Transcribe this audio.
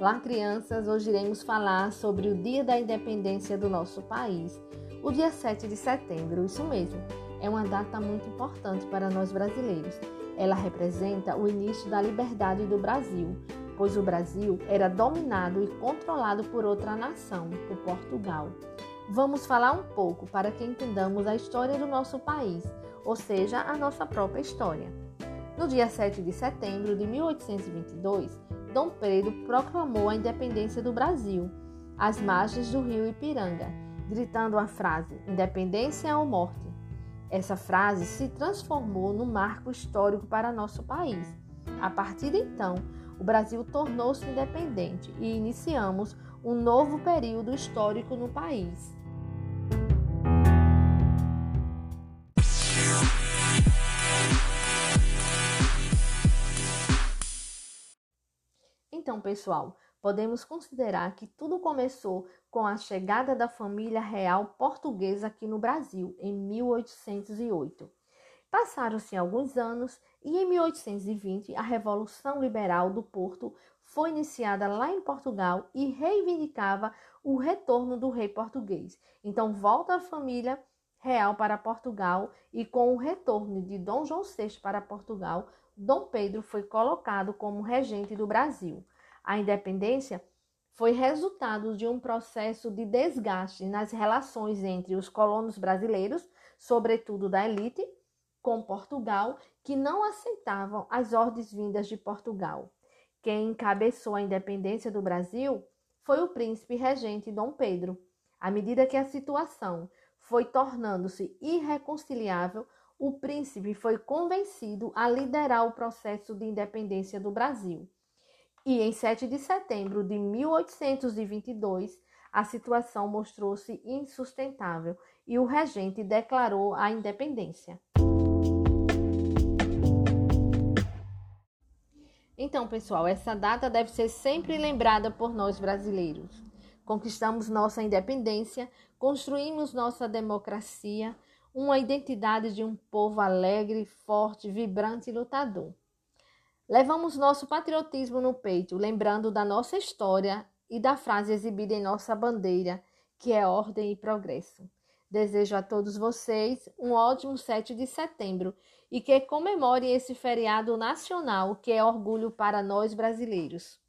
Olá, crianças! Hoje iremos falar sobre o Dia da Independência do nosso país, o dia 7 de setembro. Isso mesmo, é uma data muito importante para nós brasileiros. Ela representa o início da liberdade do Brasil, pois o Brasil era dominado e controlado por outra nação, por Portugal. Vamos falar um pouco para que entendamos a história do nosso país, ou seja, a nossa própria história. No dia 7 de setembro de 1822, Dom Pedro proclamou a independência do Brasil, às margens do rio Ipiranga, gritando a frase: Independência ou morte. Essa frase se transformou no marco histórico para nosso país. A partir de então, o Brasil tornou-se independente e iniciamos um novo período histórico no país. Então, pessoal, podemos considerar que tudo começou com a chegada da família real portuguesa aqui no Brasil, em 1808. Passaram-se alguns anos e em 1820 a Revolução Liberal do Porto foi iniciada lá em Portugal e reivindicava o retorno do rei português. Então volta a família real para Portugal e com o retorno de Dom João VI para Portugal, Dom Pedro foi colocado como regente do Brasil. A independência foi resultado de um processo de desgaste nas relações entre os colonos brasileiros, sobretudo da elite, com Portugal, que não aceitavam as ordens vindas de Portugal. Quem encabeçou a independência do Brasil foi o príncipe regente Dom Pedro. À medida que a situação foi tornando-se irreconciliável, o príncipe foi convencido a liderar o processo de independência do Brasil. E em 7 de setembro de 1822, a situação mostrou-se insustentável e o regente declarou a independência. Então, pessoal, essa data deve ser sempre lembrada por nós brasileiros. Conquistamos nossa independência, construímos nossa democracia, uma identidade de um povo alegre, forte, vibrante e lutador. Levamos nosso patriotismo no peito, lembrando da nossa história e da frase exibida em nossa bandeira, que é ordem e progresso. Desejo a todos vocês um ótimo 7 de setembro e que comemore esse feriado nacional que é orgulho para nós brasileiros.